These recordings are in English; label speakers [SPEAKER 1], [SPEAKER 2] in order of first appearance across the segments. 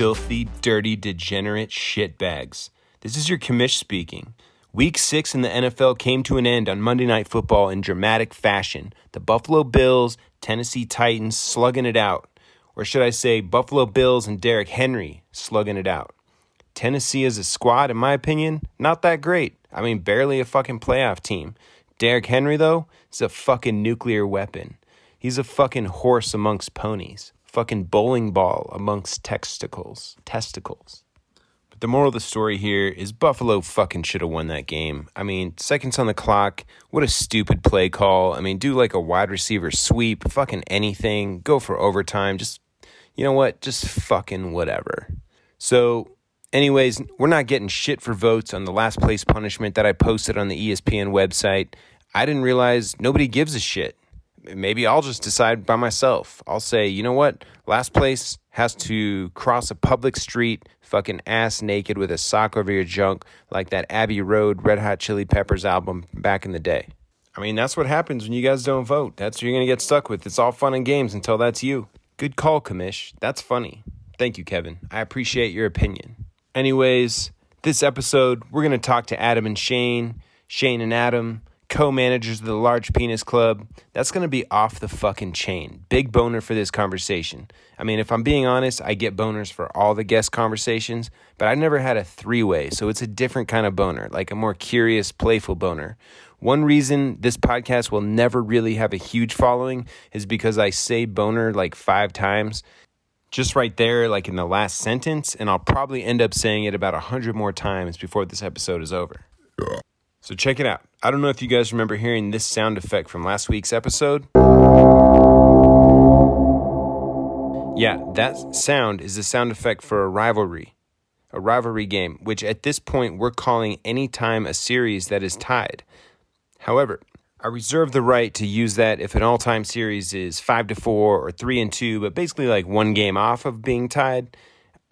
[SPEAKER 1] filthy, dirty, degenerate shitbags. This is your commish speaking. Week six in the NFL came to an end on Monday Night Football in dramatic fashion. The Buffalo Bills, Tennessee Titans slugging it out. Or should I say, Buffalo Bills and Derrick Henry slugging it out. Tennessee as a squad, in my opinion, not that great. I mean, barely a fucking playoff team. Derrick Henry, though, is a fucking nuclear weapon. He's a fucking horse amongst ponies. Fucking bowling ball amongst testicles. Testicles. But the moral of the story here is Buffalo fucking should have won that game. I mean, seconds on the clock. What a stupid play call. I mean, do like a wide receiver sweep, fucking anything. Go for overtime. Just, you know what? Just fucking whatever. So, anyways, we're not getting shit for votes on the last place punishment that I posted on the ESPN website. I didn't realize nobody gives a shit maybe I'll just decide by myself. I'll say, you know what? Last place has to cross a public street, fucking ass naked with a sock over your junk, like that Abbey Road Red Hot Chili Peppers album back in the day. I mean, that's what happens when you guys don't vote. That's what you're going to get stuck with. It's all fun and games until that's you. Good call, Commish. That's funny. Thank you, Kevin. I appreciate your opinion. Anyways, this episode, we're going to talk to Adam and Shane, Shane and Adam co managers of the Large Penis Club. That's going to be off the fucking chain. Big boner for this conversation. I mean, if I'm being honest, I get boners for all the guest conversations, but I've never had a three way, so it's a different kind of boner, like a more curious, playful boner. One reason this podcast will never really have a huge following is because I say boner like five times just right there, like in the last sentence, and I'll probably end up saying it about a hundred more times before this episode is over. So check it out. I don't know if you guys remember hearing this sound effect from last week's episode. Yeah, that sound is the sound effect for a rivalry, a rivalry game, which at this point we're calling any time a series that is tied. However, I reserve the right to use that if an all-time series is 5 to 4 or 3 and 2, but basically like one game off of being tied.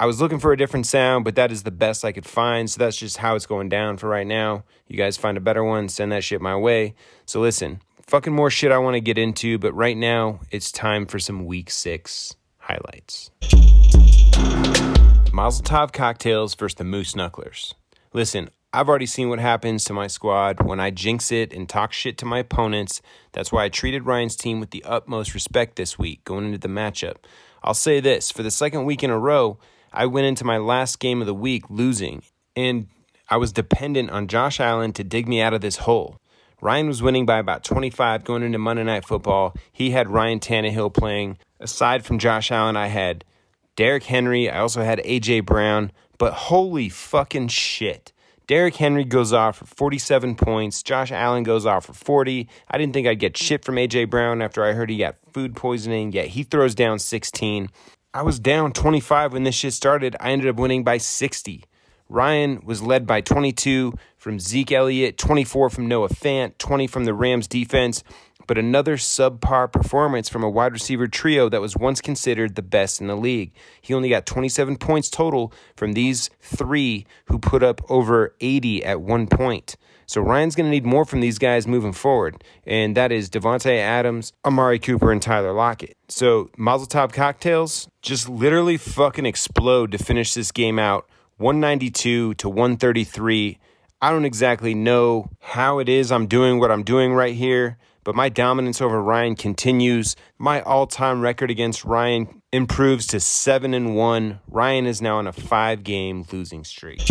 [SPEAKER 1] I was looking for a different sound, but that is the best I could find. So that's just how it's going down for right now. You guys find a better one, send that shit my way. So listen, fucking more shit I want to get into, but right now it's time for some week six highlights. Mazel Tov cocktails versus the Moose Knucklers. Listen, I've already seen what happens to my squad when I jinx it and talk shit to my opponents. That's why I treated Ryan's team with the utmost respect this week going into the matchup. I'll say this for the second week in a row, I went into my last game of the week losing, and I was dependent on Josh Allen to dig me out of this hole. Ryan was winning by about 25 going into Monday Night Football. He had Ryan Tannehill playing. Aside from Josh Allen, I had Derrick Henry. I also had A.J. Brown. But holy fucking shit. Derrick Henry goes off for 47 points. Josh Allen goes off for 40. I didn't think I'd get shit from A.J. Brown after I heard he got food poisoning, yet he throws down 16. I was down 25 when this shit started. I ended up winning by 60. Ryan was led by 22 from Zeke Elliott, 24 from Noah Fant, 20 from the Rams defense, but another subpar performance from a wide receiver trio that was once considered the best in the league. He only got 27 points total from these three who put up over 80 at one point. So Ryan's going to need more from these guys moving forward, and that is Davante Adams, Amari Cooper, and Tyler Lockett. So Mazel Tov cocktails just literally fucking explode to finish this game out, 192 to 133. I don't exactly know how it is I'm doing what I'm doing right here, but my dominance over Ryan continues. My all-time record against Ryan improves to 7 and 1. Ryan is now on a 5-game losing streak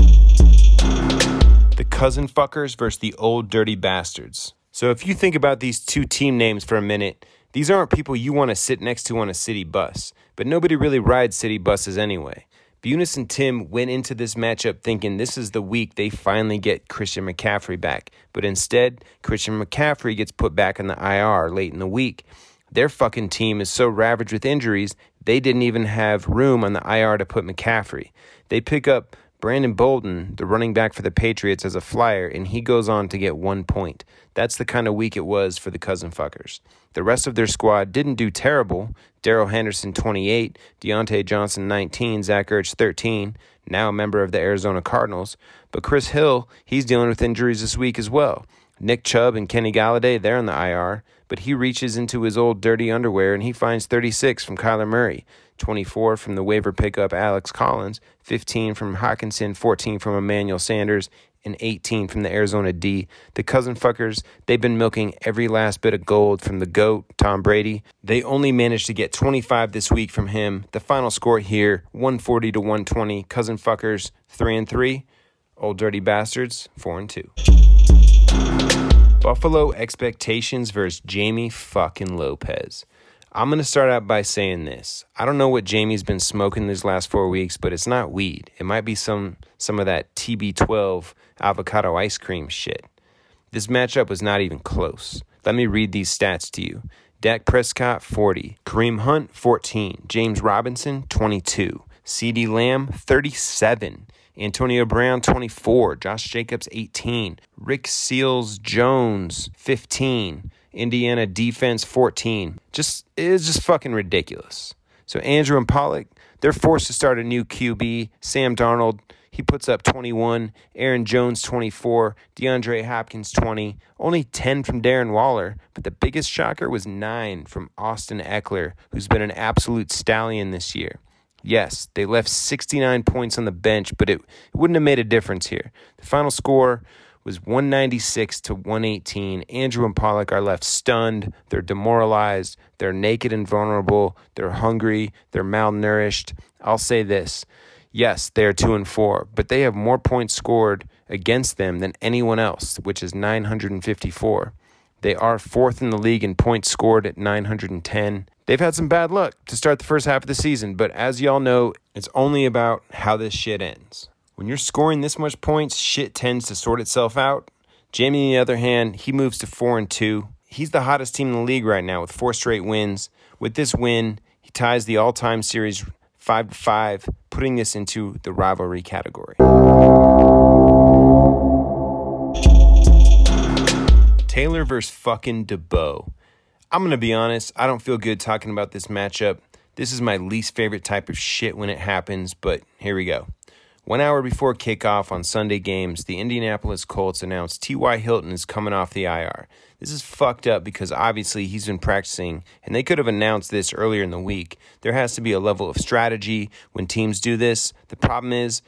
[SPEAKER 1] the cousin fuckers versus the old dirty bastards. So if you think about these two team names for a minute, these aren't people you want to sit next to on a city bus, but nobody really rides city buses anyway. Bunis and Tim went into this matchup thinking this is the week they finally get Christian McCaffrey back, but instead, Christian McCaffrey gets put back in the IR late in the week. Their fucking team is so ravaged with injuries, they didn't even have room on the IR to put McCaffrey. They pick up Brandon Bolden, the running back for the Patriots, as a flyer, and he goes on to get one point. That's the kind of week it was for the cousin fuckers. The rest of their squad didn't do terrible. Darrell Henderson, 28, Diontae Johnson, 19, Zach Ertz, 13, now a member of the Arizona Cardinals. But Chris Hill, he's dealing with injuries this week as well. Nick Chubb and Kenny Golladay, they're in the IR, but he reaches into his old dirty underwear and he finds 36 from Kyler Murray. 24 from the waiver pickup Alex Collins, 15 from Hockenson, 14 from Emmanuel Sanders, and 18 from the Arizona D. The cousin fuckers, they've been milking every last bit of gold from the GOAT, Tom Brady. They only managed to get 25 this week from him. The final score here 140 to 120. Cousin fuckers, 3 and 3. Old dirty bastards, 4 and 2. Buffalo expectations versus Jamie fucking Lopez. I'm going to start out by saying this. I don't know what Jamie's been smoking these last 4 weeks, but it's not weed. It might be some some of that TB12 avocado ice cream shit. This matchup was not even close. Let me read these stats to you. Dak Prescott 40, Kareem Hunt 14, James Robinson 22, CeeDee Lamb 37, Antonio Brown 24, Josh Jacobs 18, Rick Seals Jones 15, Indiana defense 14. Just it's just fucking ridiculous. So Andrew and Pollock, they're forced to start a new QB. Sam Darnold, he puts up 21. Aaron Jones 24. DeAndre Hopkins 20. Only 10 from Darren Waller, but the biggest shocker was 9 from Austin Ekeler, who's been an absolute stallion this year. Yes, they left 69 points on the bench, but it, it wouldn't have made a difference here. The final score was 196 to 118. Andrew and Pollock are left stunned. They're demoralized. They're naked and vulnerable. They're hungry. They're malnourished. I'll say this. Yes, they are 2 and 4, but they have more points scored against them than anyone else, which is 954. They are fourth in the league in points scored at 910. They've had some bad luck to start the first half of the season, but as y'all know, it's only about how this shit ends. When you're scoring this much points, shit tends to sort itself out. Jamie, on the other hand, he moves to 4 and 2. He's the hottest team in the league right now with four straight wins. With this win, he ties the all-time series 5 to 5, putting this into the rivalry category. Taylor versus fucking DeBow. I'm going to be honest, I don't feel good talking about this matchup. This is my least favorite type of shit when it happens, but here we go. One hour before kickoff on Sunday games, the Indianapolis Colts announced T.Y. Hilton is coming off the IR. This is fucked up because obviously he's been practicing, and they could have announced this earlier in the week. There has to be a level of strategy when teams do this. The problem is,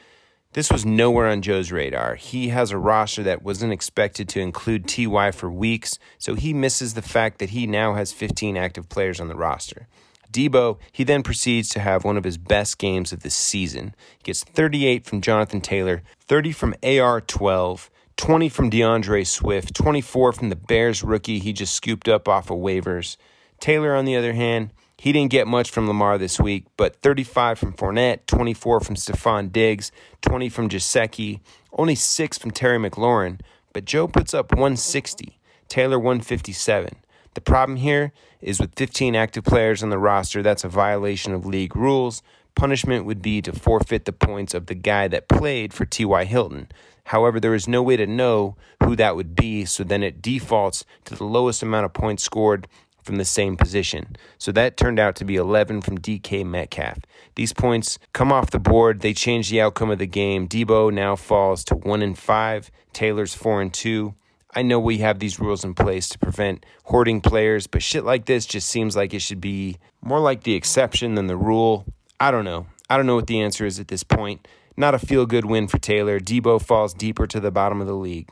[SPEAKER 1] this was nowhere on Joe's radar. He has a roster that wasn't expected to include TY for weeks, so he misses the fact that he now has 15 active players on the roster. Deebo, he then proceeds to have one of his best games of the season. He gets 38 from Jonathan Taylor, 30 from AR 12, 20 from D'Andre Swift, 24 from the Bears rookie he just scooped up off of waivers. Taylor, on the other hand, he didn't get much from Lamar this week, but 35 from Fournette, 24 from Stefon Diggs, 20 from Gesicki, only 6 from Terry McLaurin, but Joe puts up 160, Taylor 157. The problem here is with 15 active players on the roster, that's a violation of league rules. Punishment would be to forfeit the points of the guy that played for T.Y. Hilton. However, there is no way to know who that would be, so then it defaults to the lowest amount of points scored from the same position. So that turned out to be 11 from DK Metcalf. These points come off the board. They change the outcome of the game. Debo now falls to 1 and 5. Taylor's 4 and 2. I know we have these rules in place to prevent hoarding players, but shit like this just seems like it should be more like the exception than the rule. I don't know. I don't know what the answer is at this point. Not a feel good win for Taylor. Debo falls deeper to the bottom of the league.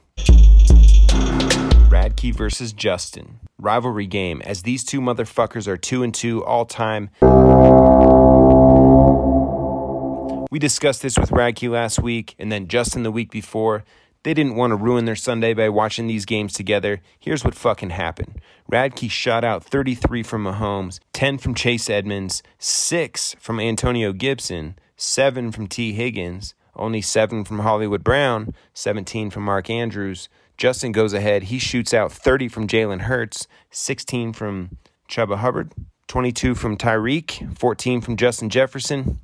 [SPEAKER 1] Radke versus Justin. Rivalry game, as these two motherfuckers are 2 and 2 all time. We discussed this with Radke last week and then Justin the week before. They didn't want to ruin their Sunday by watching these games together. Here's what fucking happened. Radke shot out 33 from Mahomes, 10 from Chase Edmonds, 6 from Antonio Gibson, 7 from Tee Higgins, only 7 from Hollywood Brown, 17 from Mark Andrews, Justin goes ahead. He shoots out 30 from Jalen Hurts, 16 from Chuba Hubbard, 22 from Tyreek, 14 from Justin Jefferson.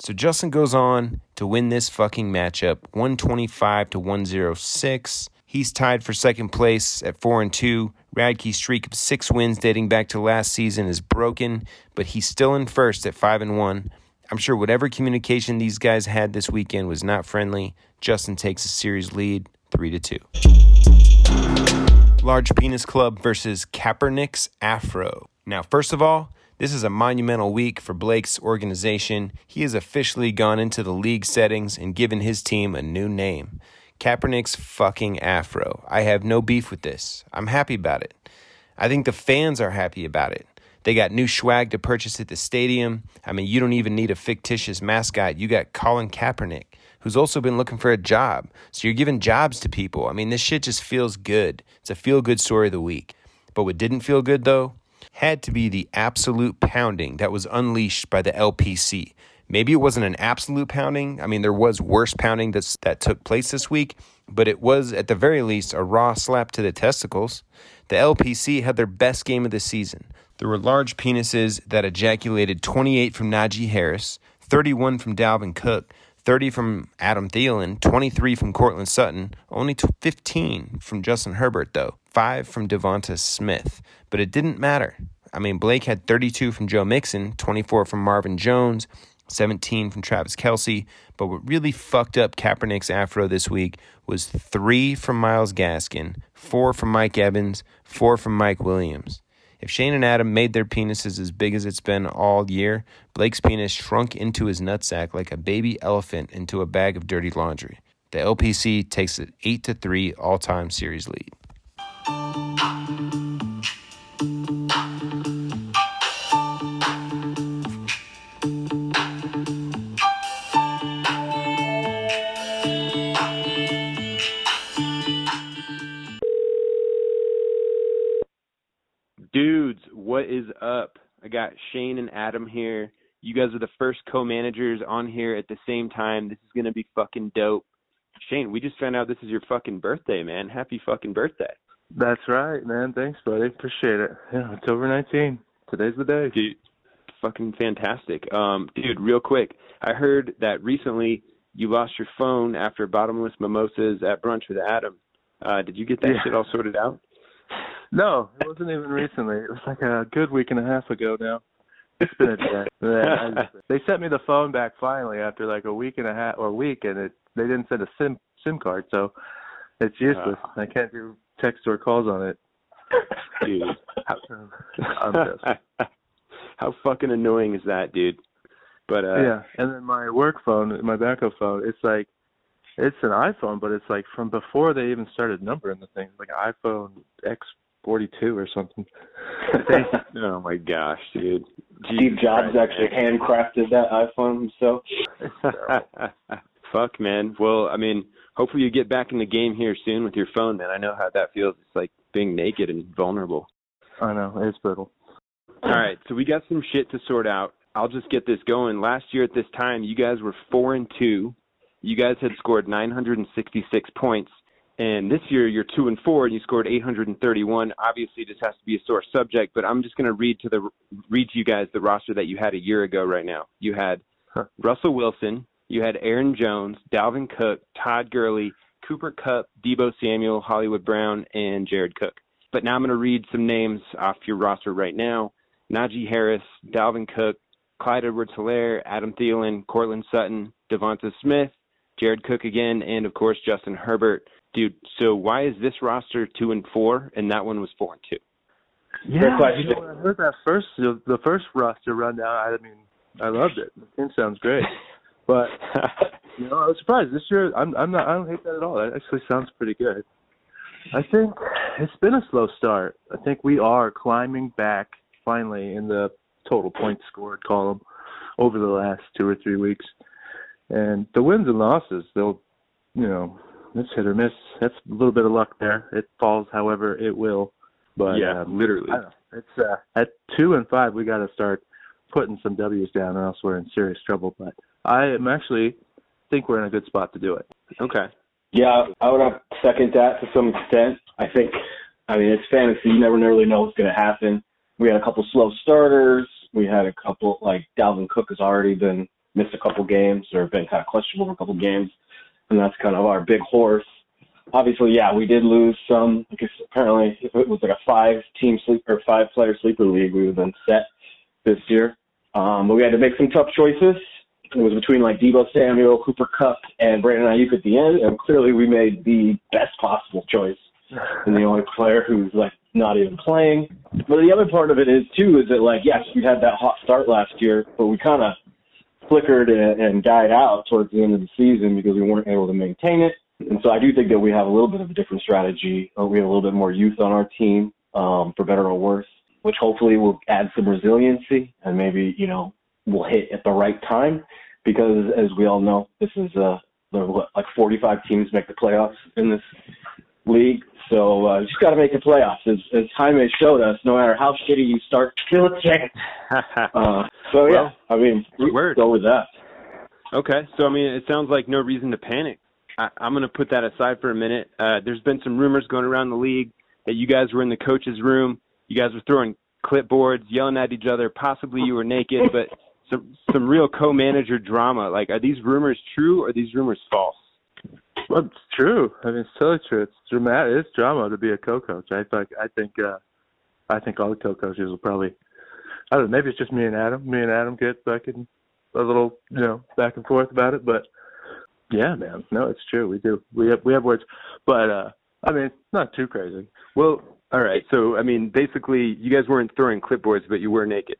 [SPEAKER 1] So Justin goes on to win this fucking matchup 125 to 106. He's tied for second place at 4 and 2. Radke's streak of 6 wins dating back to last season is broken, but he's still in first at 5 and 1. I'm sure whatever communication these guys had this weekend was not friendly. Justin takes a series lead 3 to 2. Large Penis Club versus Kaepernick's Afro. Now, first of all, This is a monumental week for Blake's organization. He has officially gone into the league settings and given his team a new name Kaepernick's fucking afro. I have no beef with this. I'm happy about it. I think the fans are happy about it. They got new swag to purchase at the stadium. I mean, you don't even need a fictitious mascot. You got Colin Kaepernick, who's also been looking for a job. So you're giving jobs to people. I mean, this shit just feels good. It's a feel good story of the week. But what didn't feel good, though, had to be the absolute pounding that was unleashed by the LPC. Maybe it wasn't an absolute pounding. I mean, there was worse pounding that's, that took place this week, but it was at the very least a raw slap to the testicles. The LPC had their best game of the season. There were large penises that ejaculated 28 from Najee Harris, 31 from Dalvin Cook, 30 from Adam Thielen, 23 from Courtland Sutton, only 15 from Justin Herbert, though, 5 from Devonta Smith. But it didn't matter. I mean, Blake had 32 from Joe Mixon, 24 from Marvin Jones, 17 from Travis Kelce. But what really fucked up Kaepernick's afro this week was 3 from Myles Gaskin, 4 from Mike Evans, 4 from Mike Williams. If Shane and Adam made their penises as big as it's been all year, Blake's penis shrunk into his nutsack like a baby elephant into a bag of dirty laundry. The LPC takes an 8 to 3 all-time series lead.
[SPEAKER 2] Dudes, what is up? I got Shane and Adam here. You guys are the first co-managers on here at the same time. This is gonna be fucking dope. Shane, we just found out this is your fucking birthday, man. Happy fucking birthday.
[SPEAKER 3] That's right, man. Thanks, buddy. Appreciate it. Yeah, it's over 19. Today's the day.
[SPEAKER 2] Dude, fucking fantastic. Um, dude, real quick, I heard that recently you lost your phone after bottomless mimosas at brunch with Adam. Uh, did you get that
[SPEAKER 3] Yeah.
[SPEAKER 2] shit all sorted out?
[SPEAKER 3] No, it wasn't even recently. It was like a good week and a half ago now. It's been a day. Yeah, just- they sent me the phone back finally after like a week and a half or a week, and it they didn't send a sim sim card, so it's useless. I can't do text or calls on it.
[SPEAKER 2] Dude.
[SPEAKER 3] I'm just,
[SPEAKER 2] How fucking annoying is that, dude? But uh
[SPEAKER 3] yeah, and then my work phone, my backup phone, it's like it's an iPhone, but it's like from before they even started numbering the things, like iPhone X42 or something.
[SPEAKER 2] oh my gosh, dude.
[SPEAKER 4] Steve Jobs
[SPEAKER 2] Christ,
[SPEAKER 4] actually handcrafted that iPhone himself.
[SPEAKER 2] man. Fuck, man. Well, I mean, hopefully you get back in the game here soon with your phone, man. I know how that feels. It's like being naked and vulnerable.
[SPEAKER 3] I know it's brutal.
[SPEAKER 2] All right, so we got some shit to sort out. I'll just get this going. Last year at this time, you guys were four and two. You guys had scored 966 points, and this year you're two and four, and you scored 831. Obviously, this has to be a sore subject, but I'm just going to read to the read to you guys the roster that you had a year ago. Right now, you had
[SPEAKER 3] Huh.
[SPEAKER 2] Russell Wilson, you had Aaron Jones, Dalvin Cook, Todd Gurley, Cooper Kupp, Deebo Samuel, Hollywood Brown, and Jared Cook. But now I'm going to read some names off your roster right now. Najee Harris, Dalvin Cook, Clyde edwards hilaire Adam Thielen, Courtland Sutton, Devonta Smith, Jared Cook again, and of course Justin Herbert. Dude, so why is this roster two and four and that one was four and two?
[SPEAKER 3] Yeah,
[SPEAKER 4] question.
[SPEAKER 3] you know, when I heard that first the, the first roster rundown. I mean, I loved it. The team sounds great, but you know, I was surprised this year. I'm I'm not. I don't hate that at all. That actually sounds pretty good. I think it's been a slow start. I think we are climbing back finally in the total points scored column over the last two or three weeks, and the wins and losses. They'll, you know, it's hit or miss. That's a little bit of luck there. It falls however it will. But
[SPEAKER 2] yeah,
[SPEAKER 3] um,
[SPEAKER 2] literally.
[SPEAKER 3] I don't know. It's uh, at two and five, we got to start putting some W's down, or else we're in serious trouble. But I am actually think we're in a good spot to do it.
[SPEAKER 2] Okay.
[SPEAKER 4] Yeah, I would have second that to some extent. I think, I mean, it's fantasy. You never really know what's going to happen. We had a couple slow starters. We had a couple, like Dalvin Cook has already been missed a couple games or been kind of questionable for a couple games, and that's kind of our big horse. Obviously, yeah, we did lose some. Guess apparently, if it was like a five-team sleep or five-player sleeper league, we would have been set this year. Um, but we had to make some tough choices. It was between like Deebo Samuel, Cooper Kupp, and Brandon Aiyuk at the end, and clearly we made the best possible choice. And the only player who's like not even playing. But the other part of it is too is that like yes, we had that hot start last year, but we kind of flickered and, died out towards the end of the season because we weren't able to maintain it. And so I do think that we have a little bit of a different strategy. Uh, we have a little bit more youth on our team, um, for better or worse, which hopefully will add some resiliency and maybe you know will hit at the right time because as we all know, this is uh, there what, like 45 teams make the playoffs in this league. So uh, you just got to make the playoffs. As, as Jamie showed us, no matter how shitty you start, still a chance. uh, so yeah,
[SPEAKER 2] Well,
[SPEAKER 4] I mean, we
[SPEAKER 2] word.
[SPEAKER 4] go with that.
[SPEAKER 2] Okay, so I mean, it sounds like no reason to panic. I, I'm going to put that aside for a minute. Uh, there's been some rumors going around the league that you guys were in the coach's room. You guys were throwing clipboards, yelling at each other. Possibly you were naked, but some some real co-manager drama. Like, are these rumors true or are these rumors false?
[SPEAKER 3] Well, it's true. I mean, it's totally true. It's dramatic. It's drama to be a co-coach. I think. I think. uh I think all the co-coaches will probably. I don't know. Maybe it's just me and Adam. Me and Adam get back in a little, you know, back and forth about it. But yeah, man. No, it's true. We do. We have we have words, but uh I mean, it's not too crazy.
[SPEAKER 2] Well, all right. So, I mean, basically, you guys weren't throwing clipboards, but you were naked.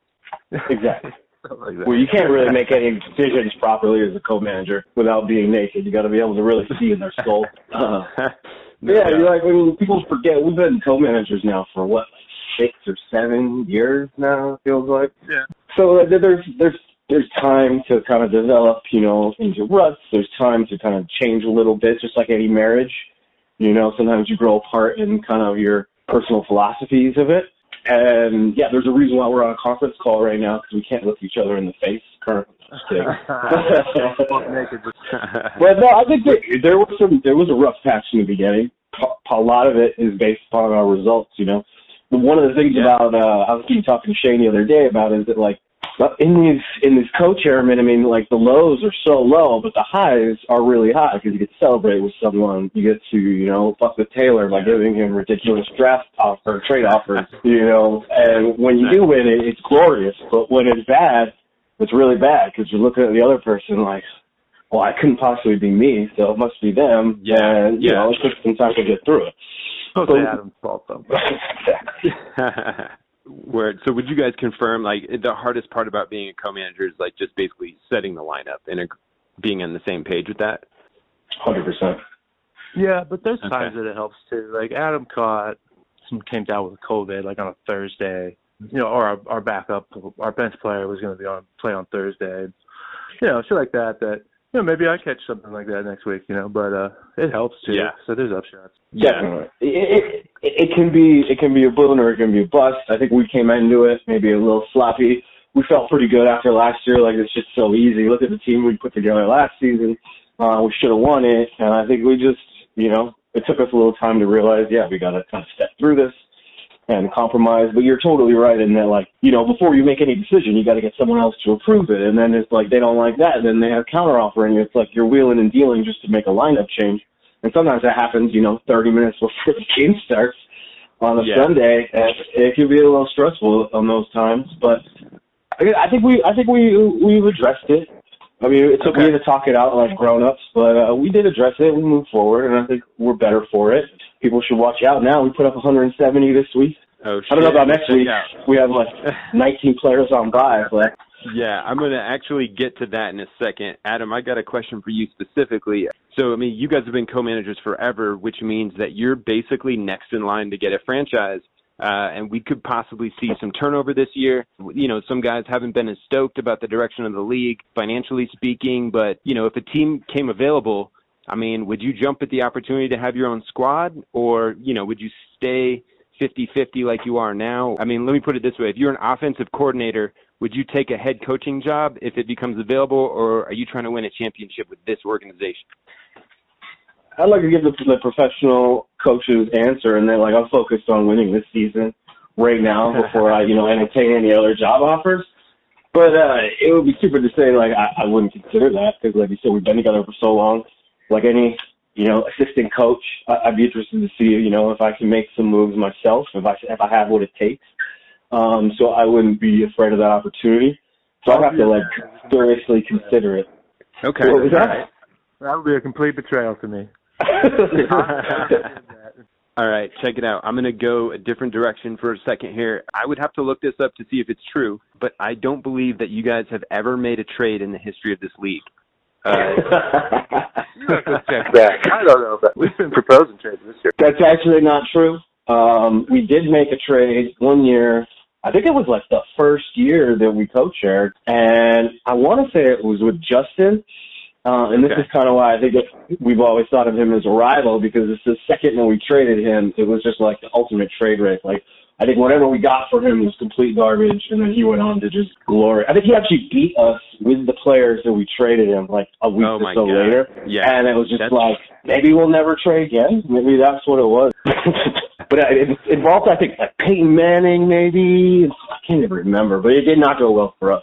[SPEAKER 4] Exactly. Well, you can't really make any decisions properly as a co-manager without being naked. You got to be able to really see in their soul. Uh,
[SPEAKER 2] No
[SPEAKER 4] yeah, you're like, I mean, people forget we've been co-managers now for what, like six or seven years now. It feels like.
[SPEAKER 3] Yeah.
[SPEAKER 4] So uh, there's there's there's time to kind of develop, you know, into ruts. There's time to kind of change a little bit, just like any marriage. You know, sometimes you grow apart in kind of your personal philosophies of it. And yeah, there's a reason why we're on a conference call right now because we can't look each other in the face currently. Just kidding.
[SPEAKER 3] Both naked, but
[SPEAKER 4] no, I think that there was some there was a rough patch in the beginning. A a lot of it is based upon our results, you know. But one of the things
[SPEAKER 2] Yeah.
[SPEAKER 4] about uh, I was talking to Shane the other day about is that like in these in these co-chairmen, I mean, like the lows are so low, but the highs are really high because you get to celebrate with someone. You get to you know fuck with Taylor by giving him ridiculous draft offer, trade offers, you know. And when you do win it, it's glorious. But when it's bad, it's really bad because you're looking at the other person like, well, I couldn't possibly be me, so it must be them.
[SPEAKER 2] Yeah,
[SPEAKER 4] and you
[SPEAKER 2] yeah.
[SPEAKER 4] know, it took some time to get through it.
[SPEAKER 3] mostly Adam's fault though.
[SPEAKER 2] Where so would you guys confirm like the hardest part about being a co-manager is like just basically setting the lineup and being on the same page with that?
[SPEAKER 4] Hundred percent.
[SPEAKER 3] Yeah, but there's
[SPEAKER 2] Okay.
[SPEAKER 3] times that it helps too. Like Adam caught some came down with COVID like on a Thursday. You know, or our, our backup, our bench player was going to be on play on Thursday. You know, shit like that. That you know maybe I catch something like that next week. You know, but uh it helps too.
[SPEAKER 2] Yeah.
[SPEAKER 3] So there's upshots.
[SPEAKER 4] Definitely. It, it, it can be it can be a boon or it can be a bust. I think we came into it maybe a little sloppy. We felt pretty good after last year. Like it's just so easy. Look at the team we put together last season. Uh, we should have won it, and I think we just you know it took us a little time to realize yeah we got to kind of step through this and compromise. But you're totally right in that like you know before you make any decision you got to get someone else to approve it, and then it's like they don't like that, and then they have counteroffer, and it's like you're wheeling and dealing just to make a lineup change. And sometimes that happens, you know, 30 minutes before the game starts on a
[SPEAKER 2] Yeah.
[SPEAKER 4] Sunday, and it can be a little stressful on those times. But I think we, I think we, we've addressed it. I mean, it took me
[SPEAKER 2] Okay.
[SPEAKER 4] to talk it out like grown-ups, but uh, we did address it. We moved forward, and I think we're better for it. People should watch out now. We put up 170 this week.
[SPEAKER 2] Oh, shit.
[SPEAKER 4] I don't know about next week.
[SPEAKER 2] Yeah.
[SPEAKER 4] We have like 19 players on bye, but
[SPEAKER 2] Yeah, I'm going to actually get to that in a second. Adam, I got a question for you specifically. So, I mean, you guys have been co-managers forever, which means that you're basically next in line to get a franchise. Uh, and we could possibly see some turnover this year. You know, some guys haven't been as stoked about the direction of the league, financially speaking. But, you know, if a team came available, I mean, would you jump at the opportunity to have your own squad? Or, you know, would you stay 50-50 like you are now? I mean, let me put it this way. If you're an offensive coordinator, would you take a head coaching job if it becomes available, or are you trying to win a championship with this organization?
[SPEAKER 4] I'd like to give the, the professional coach's answer, and then like I'm focused on winning this season right now before I, you know, entertain any other job offers. But uh, it would be stupid to say like I, I wouldn't consider that because, like you said, we've been together for so long. Like any, you know, assistant coach, I, I'd be interested to see, you know, if I can make some moves myself, if I if I have what it takes. Um, so I wouldn't be afraid of that opportunity. So I'd have to like seriously consider it.
[SPEAKER 2] Okay.
[SPEAKER 4] What was that?
[SPEAKER 3] That would be a complete betrayal to me.
[SPEAKER 2] All right, check it out. I'm going to go a different direction for a second here. I would have to look this up to see if it's true, but I don't believe that you guys have ever made a trade in the history of this league. Uh,
[SPEAKER 3] you have to check back. I don't know, but we've been proposing trades this year.
[SPEAKER 4] That's actually not true. Um, we did make a trade one year. I think it was like the first year that we co-chaired, and I want to say it was with Justin. Uh, and this
[SPEAKER 2] Okay.
[SPEAKER 4] is kind of why I think it, we've always thought of him as a rival because it's the second when we traded him, it was just like the ultimate trade rate. Like I think whatever we got for him was complete garbage, and then he went on to just glory. I think he actually beat us with the players that we traded him like a week
[SPEAKER 2] Oh
[SPEAKER 4] or so
[SPEAKER 2] God.
[SPEAKER 4] later.
[SPEAKER 2] yeah.
[SPEAKER 4] And it was just
[SPEAKER 2] That's-
[SPEAKER 4] like, maybe we'll never trade again. Maybe that's what it was. but uh, it involved, I think, like Peyton Manning, maybe. I can't even remember, but it did not go well for us.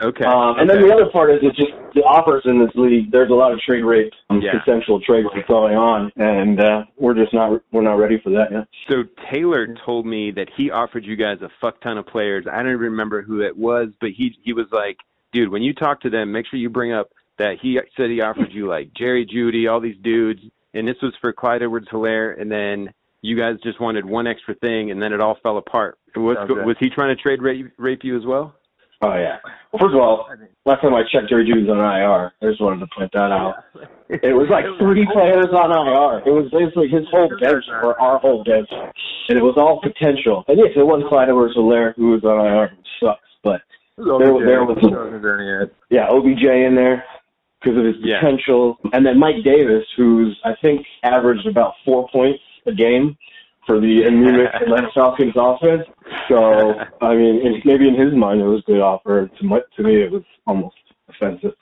[SPEAKER 2] Okay.
[SPEAKER 4] Um, and then the other part is it's just the offers in this league. There's a lot of trade rape, um,
[SPEAKER 2] Yeah.
[SPEAKER 4] consensual trade rape going on, and uh, we're just not we're not ready for that yet.
[SPEAKER 2] So Taylor told me that he offered you guys a fuck ton of players. I don't even remember who it was, but he he was like, dude, when you talk to them, make sure you bring up that he said he offered you like Jerry Jeudy, all these dudes, and this was for Clyde Edwards-Hilaire, and then you guys just wanted one extra thing, and then it all fell apart. Was was he trying to trade rape, rape you as well?
[SPEAKER 4] Oh yeah. Well, first of all, last time I checked, Jerry Jeudy's on IR. I just wanted to point that out. It was like three players on IR. It was basically his whole bench or our whole bench, and it was all potential. And yes, it was Clyde Edwards-Hilaire who was on IR, which sucks. But There- there was- yeah, OBJ in there because of his
[SPEAKER 2] Yeah.
[SPEAKER 4] potential, and then Mike Davis, who's I think averaged about four points a game for the anemic Atlanta Falcons offense. So I mean, in, maybe in his mind it was a good offer. To, my, to me, it was almost offensive.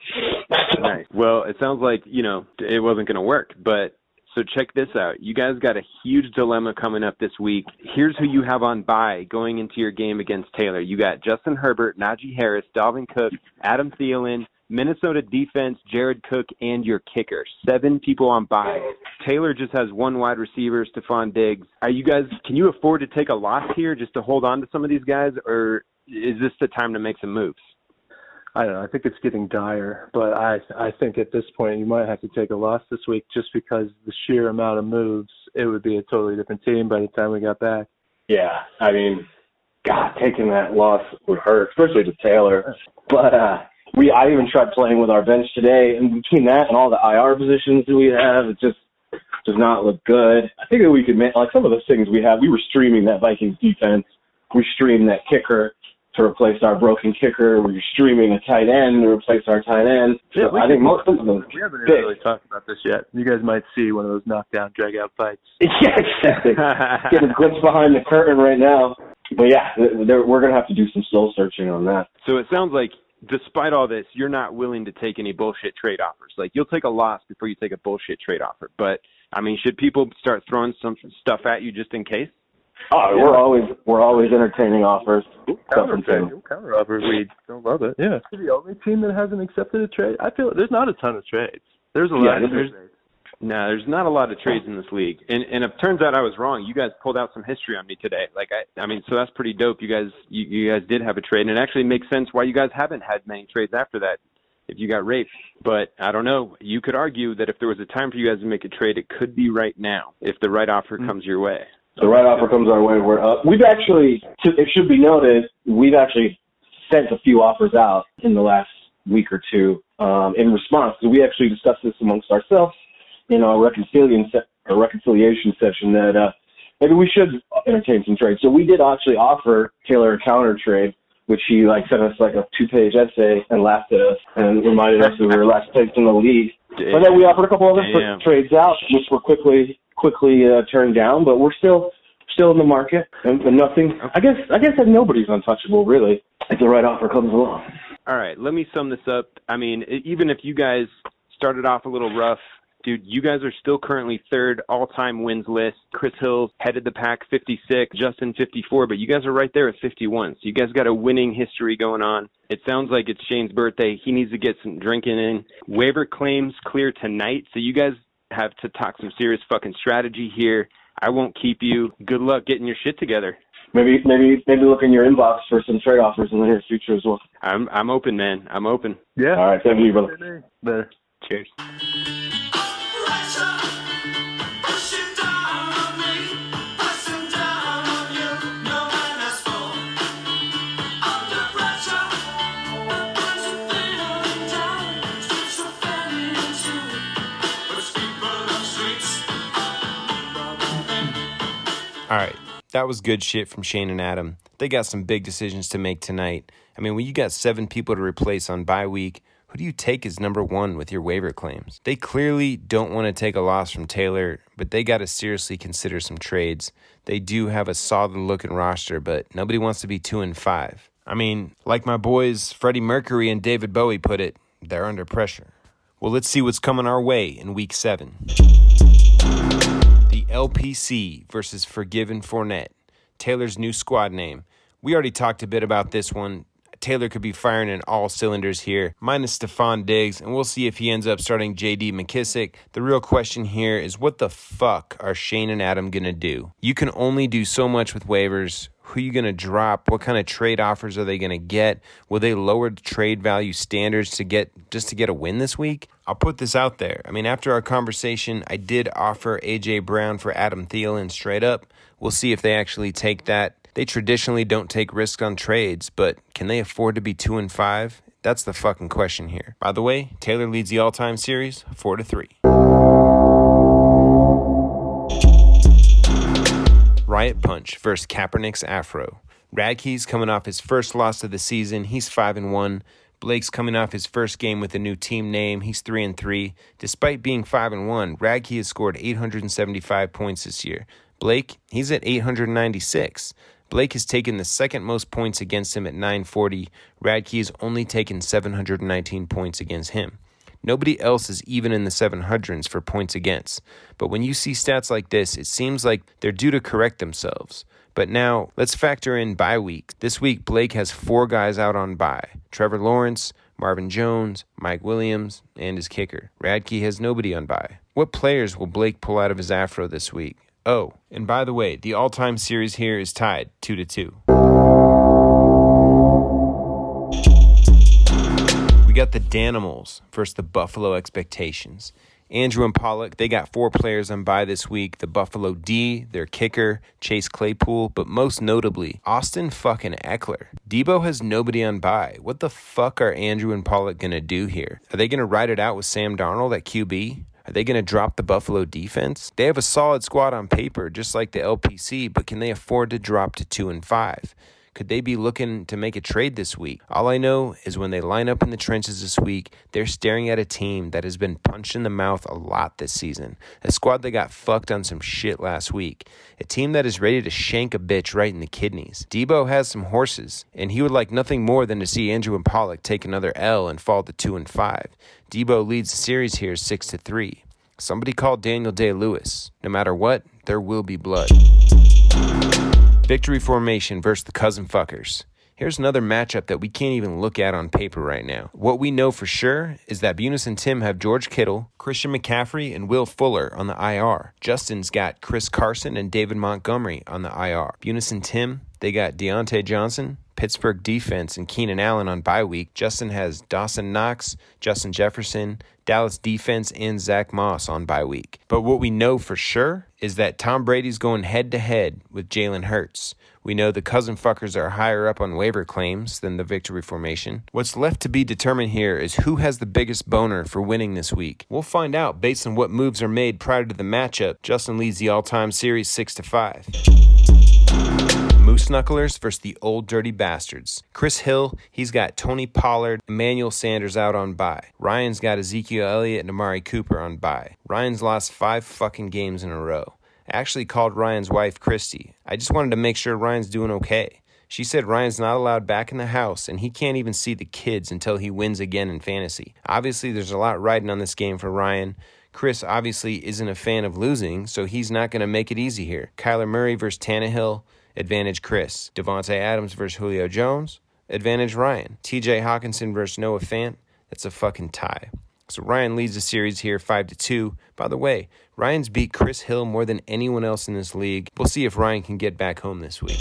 [SPEAKER 2] nice. Well, it sounds like you know it wasn't going to work, but so check this out. You guys got a huge dilemma coming up this week. Here's who you have on bye going into your game against Taylor. You got Justin Herbert, Najee Harris, Dalvin Cook, Adam Thielen, Minnesota defense, Jared Cook, and your kicker. Seven people on bye. Taylor just has one wide receiver, Stefon Diggs. Are you guys? Can you afford to take a loss here just to hold on to some of these guys, or is this the time to make some moves?
[SPEAKER 3] I don't know. I think it's getting dire, but I I think at this point you might have to take a loss this week just because the sheer amount of moves. It would be a totally different team by the time we got back.
[SPEAKER 4] Yeah, I mean, God, taking that loss would hurt, especially to Taylor. But uh we I even tried playing with our bench today, and between that and all the IR positions that we have, it just does not look good. I think that we could make like some of those things we have. We were streaming that Vikings defense. We streamed that kicker to replace our broken kicker. We were streaming a tight end to replace our tight end. So
[SPEAKER 3] we
[SPEAKER 4] I think most of them.
[SPEAKER 3] We haven't
[SPEAKER 4] Big.
[SPEAKER 3] really talked about this yet. You guys might see one of those knockdown, drag out fights.
[SPEAKER 4] Yeah, exactly. Get a glimpse behind the curtain right now. But yeah, we're gonna have to do some soul searching on that.
[SPEAKER 2] So it sounds like, despite all this, you're not willing to take any bullshit trade offers. Like you'll take a loss before you take a bullshit trade offer. But I mean, should people start throwing some stuff at you just in case?
[SPEAKER 4] Oh,
[SPEAKER 3] Yeah.
[SPEAKER 4] we're always we're always entertaining offers.
[SPEAKER 3] Counter
[SPEAKER 4] Something.
[SPEAKER 3] trade, counter offer. We don't love it. Yeah. The only team that hasn't accepted a trade. I feel there's not a ton of trades. There's a lot
[SPEAKER 4] Yeah,
[SPEAKER 3] of
[SPEAKER 4] there's-
[SPEAKER 2] No, there's not a lot of trades in this league, and and it turns out I was wrong. You guys pulled out some history on me today. Like I, I mean, so that's pretty dope. You guys, you, you guys did have a trade, and it actually makes sense why you guys haven't had many trades after that. If you got raped, but I don't know. You could argue that if there was a time for you guys to make a trade, it could be right now if the right offer
[SPEAKER 3] Mm.
[SPEAKER 2] comes your way.
[SPEAKER 4] The right offer comes our way. We're up. We've actually, it should be noted, we've actually sent a few offers out in the last week or two um, in response. So we actually discussed this amongst ourselves in our reconciliation se- our reconciliation session that uh, maybe we should entertain some trades. So we did actually offer Taylor a counter trade, which he like sent us like a two page essay and laughed at us and reminded us that we were last place in the league. But then we offered a couple other
[SPEAKER 2] Damn.
[SPEAKER 4] trades out, which were quickly quickly uh, turned down. But we're still still in the market, and, and nothing. I guess I guess that nobody's untouchable really if the right offer comes along.
[SPEAKER 2] All right, let me sum this up. I mean, even if you guys started off a little rough, dude, you guys are still currently third all-time wins list. Chris Hill headed the pack 56, Justin 54, but you guys are right there at 51. So you guys got a winning history going on. It sounds like it's Shane's birthday. He needs to get some drinking in. Waiver claims clear tonight, so you guys have to talk some serious fucking strategy here. I won't keep you. Good luck getting your shit together.
[SPEAKER 4] Maybe maybe maybe look in your inbox for some trade offers in the near future as well.
[SPEAKER 2] I'm I'm open, man. I'm open.
[SPEAKER 3] Yeah.
[SPEAKER 4] All right, thank you, brother.
[SPEAKER 3] The
[SPEAKER 2] Cheers.
[SPEAKER 1] All right, that was good shit from Shane and Adam. They got some big decisions to make tonight. I mean, when you got seven people to replace on bye week, who do you take as number one with your waiver claims? They clearly don't want to take a loss from Taylor, but they got to seriously consider some trades. They do have a solid looking roster, but nobody wants to be two and five. I mean, like my boys Freddie Mercury and David Bowie put it, they're under pressure. Well, let's see what's coming our way in week seven. LPC versus Forgiven Fournette, Taylor's new squad name. We already talked a bit about this one. Taylor could be firing in all cylinders here, minus Stefon Diggs, and we'll see if he ends up starting JD McKissic. The real question here is what the fuck are Shane and Adam gonna do? You can only do so much with waivers. Who are you going to drop? What kind of trade offers are they going to get? Will they lower the trade value standards to get just to get a win this week? I'll put this out there. I mean, after our conversation, I did offer AJ Brown for Adam Thielen straight up. We'll see if they actually take that. They traditionally don't take risk on trades, but can they afford to be 2 and 5? That's the fucking question here. By the way, Taylor leads the all-time series 4 to 3. Riot Punch versus Kaepernick's Afro. Radke's coming off his first loss of the season. He's 5 and 1. Blake's coming off his first game with a new team name. He's 3 and 3. Despite being 5 and 1, Radke has scored 875 points this year. Blake, he's at 896. Blake has taken the second most points against him at 940. Radke has only taken 719 points against him. Nobody else is even in the 700s for points against. But when you see stats like this, it seems like they're due to correct themselves. But now let's factor in bye week. This week, Blake has four guys out on bye Trevor Lawrence, Marvin Jones, Mike Williams, and his kicker. Radke has nobody on bye. What players will Blake pull out of his afro this week? Oh, and by the way, the all time series here is tied 2 to 2. Got the Danimals versus the Buffalo Expectations. Andrew and Pollock, they got four players on bye this week. The Buffalo D, their kicker, Chase Claypool, but most notably, Austin fucking Ekeler. Debo has nobody on bye. What the fuck are Andrew and Pollock gonna do here? Are they gonna ride it out with Sam Darnold at QB? Are they going to drop the Buffalo defense? They have a solid squad on paper, just like the LPC, but can they afford to drop to 2 and 5? Could they be looking to make a trade this week? All I know is when they line up in the trenches this week, they're staring at a team that has been punched in the mouth a lot this season. A squad that got fucked on some shit last week. A team that is ready to shank a bitch right in the kidneys. Debo has some horses, and he would like nothing more than to see Andrew and Pollock take another L and fall to 2 and 5. Debo leads the series here 6 to 3. Somebody called Daniel Day Lewis. No matter what, there will be blood. Victory formation versus the cousin fuckers. Here's another matchup that we can't even look at on paper right now. What we know for sure is that Bunis and Tim have George Kittle, Christian McCaffrey, and Will Fuller on the IR. Justin's got Chris Carson and David Montgomery on the IR. Bunis and Tim, they got Diontae Johnson, Pittsburgh defense and Keenan Allen on bye week. Justin has Dawson Knox, Justin Jefferson, Dallas defense, and Zach Moss on bye week. But what we know for sure is that Tom Brady's going head to head with Jalen Hurts. We know the cousin fuckers are higher up on waiver claims than the victory formation. What's left to be determined here is who has the biggest boner for winning this week. We'll find out based on what moves are made prior to the matchup. Justin leads the all-time series 6 to 5. Moose Knucklers versus the Old Dirty Bastards. Chris Hill, he's got Tony Pollard, Emmanuel Sanders out on bye. Ryan's got Ezekiel Elliott and Amari Cooper on bye. Ryan's lost five fucking games in a row. I actually called Ryan's wife, Christy. I just wanted to make sure Ryan's doing okay. She said Ryan's not allowed back in the house and he can't even see the kids until he wins again in fantasy. Obviously, there's a lot riding on this game for Ryan. Chris obviously isn't a fan of losing, so he's not going to make it easy here. Kyler Murray versus Tannehill, advantage Chris. Davante Adams versus Julio Jones, advantage Ryan. TJ Hockenson versus Noah Fant, that's a fucking tie. So Ryan leads the series here 5 to 2. By the way, Ryan's beat Chris Hill more than anyone else in this league. We'll see if Ryan can get back home this week.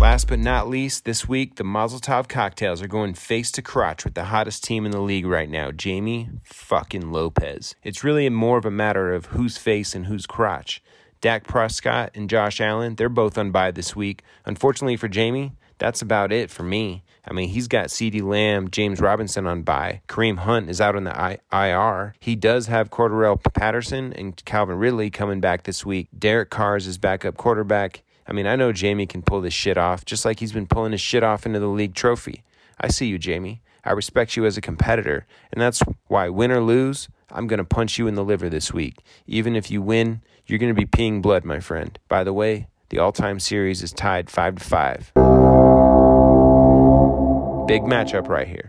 [SPEAKER 1] Last but not least, this week the Mazel Tov cocktails are going face to crotch with the hottest team in the league right now, Jamie fucking Lopez. It's really more of a matter of whose face and whose crotch. Dak Prescott and Josh Allen, they're both on bye this week. Unfortunately for Jamie, that's about it for me. I mean, he's got CeeDee Lamb, James Robinson on bye. Kareem Hunt is out on the I- IR. He does have Cordarrelle Patterson and Calvin Ridley coming back this week. Derek Carr is his backup quarterback. I mean, I know Jamie can pull this shit off, just like he's been pulling his shit off into the league trophy. I see you, Jamie. I respect you as a competitor, and that's why, win or lose, I'm going to punch you in the liver this week. Even if you win, you're going to be peeing blood, my friend. By the way, the all-time series is tied 5 to 5. Big matchup right here.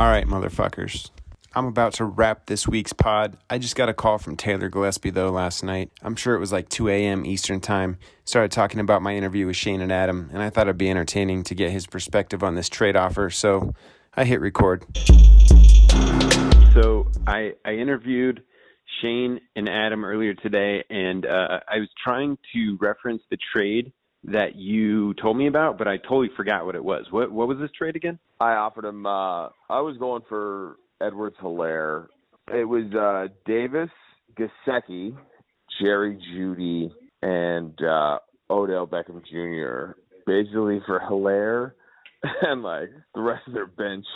[SPEAKER 1] All right, motherfuckers. I'm about to wrap this week's pod. I just got a call from Taylor Gillespie, though, last night. I'm sure it was like 2 a.m. Eastern Time. Started talking about my interview with Shane and Adam, and I thought it'd be entertaining to get his perspective on this trade offer, so I hit record.
[SPEAKER 2] So I, I interviewed Shane and Adam earlier today, and uh, I was trying to reference the trade that you told me about, but I totally forgot what it was. What what was this trade again?
[SPEAKER 5] I offered him. Uh, I was going for Edwards Helaire. It was uh, Davis, Gesicki, Jerry Jeudy, and uh, Odell Beckham Jr. Basically for Helaire and like the rest of their bench.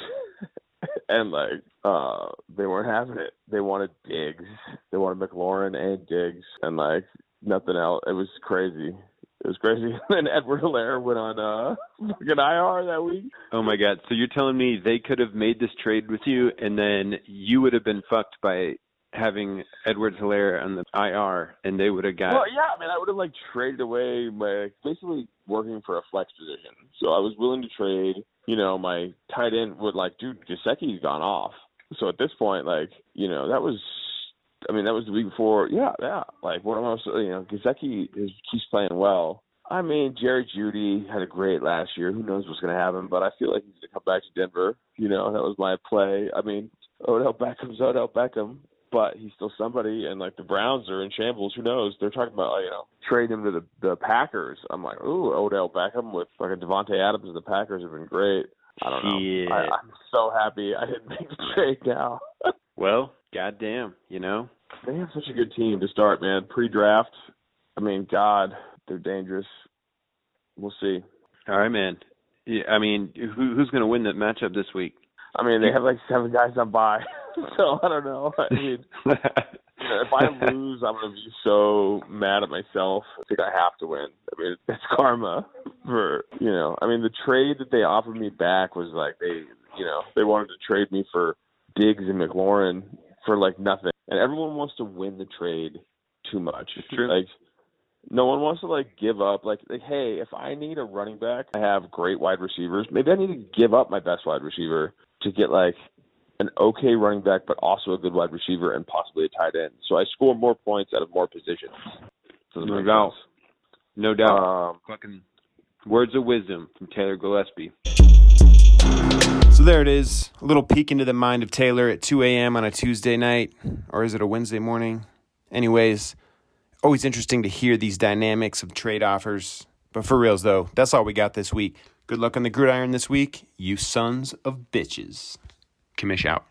[SPEAKER 5] and like uh they weren't having it. They wanted Diggs. They wanted McLaurin and Diggs and like nothing else. It was crazy. It was crazy. And Edward Helaire went on uh fucking IR that week.
[SPEAKER 2] Oh my god! So you're telling me they could have made this trade with you, and then you would have been fucked by having Edward Helaire on the IR, and they would have got.
[SPEAKER 5] Well, yeah, I mean, I would have like traded away my basically working for a flex position. So I was willing to trade. You know, my tight end would like, dude, Gesicki's gone off. So at this point, like, you know, that was. I mean, that was the week before. Yeah, yeah. Like, what am I? You know, Gesicki is keeps playing well. I mean, Jerry Jeudy had a great last year. Who knows what's going to happen? But I feel like he's going to come back to Denver. You know, that was my play. I mean, Odell Beckham's Odell Beckham but he's still somebody. And like the Browns are in shambles. Who knows? They're talking about you know trading him to the the Packers. I'm like, ooh, Odell Beckham with fucking Davante Adams and the Packers have been great. I don't know.
[SPEAKER 2] Yeah.
[SPEAKER 5] I, I'm so happy I didn't make the trade now.
[SPEAKER 2] well, goddamn, you know.
[SPEAKER 5] they have such a good team to start, man. Pre-draft. I mean, God, they're dangerous. We'll see.
[SPEAKER 2] All right, man. Yeah, I mean, who, who's going to win that matchup this week?
[SPEAKER 5] I mean, they have like seven guys on bye, so I don't know. I mean, you know, if I lose, I'm gonna be so mad at myself. I think I have to win. I mean, it's karma for you know. I mean, the trade that they offered me back was like they, you know, they wanted to trade me for Diggs and McLaurin for like nothing, and everyone wants to win the trade too much.
[SPEAKER 2] It's true.
[SPEAKER 5] Like. No one wants to like give up. Like, like, hey, if I need a running back, I have great wide receivers. Maybe I need to give up my best wide receiver to get like an okay running back, but also a good wide receiver and possibly a tight end. So I score more points out of more positions. Does that
[SPEAKER 2] No doubt.
[SPEAKER 5] sense?
[SPEAKER 2] No doubt.
[SPEAKER 5] Um,
[SPEAKER 2] Fucking words of wisdom from Taylor Gillespie.
[SPEAKER 1] So there it is. A little peek into the mind of Taylor at 2 a.m. on a Tuesday night. Or is it a Wednesday morning? Anyways, always interesting to hear these dynamics of trade offers. But for reals, though, that's all we got this week. Good luck on the gridiron this week, you sons of bitches. Commish out.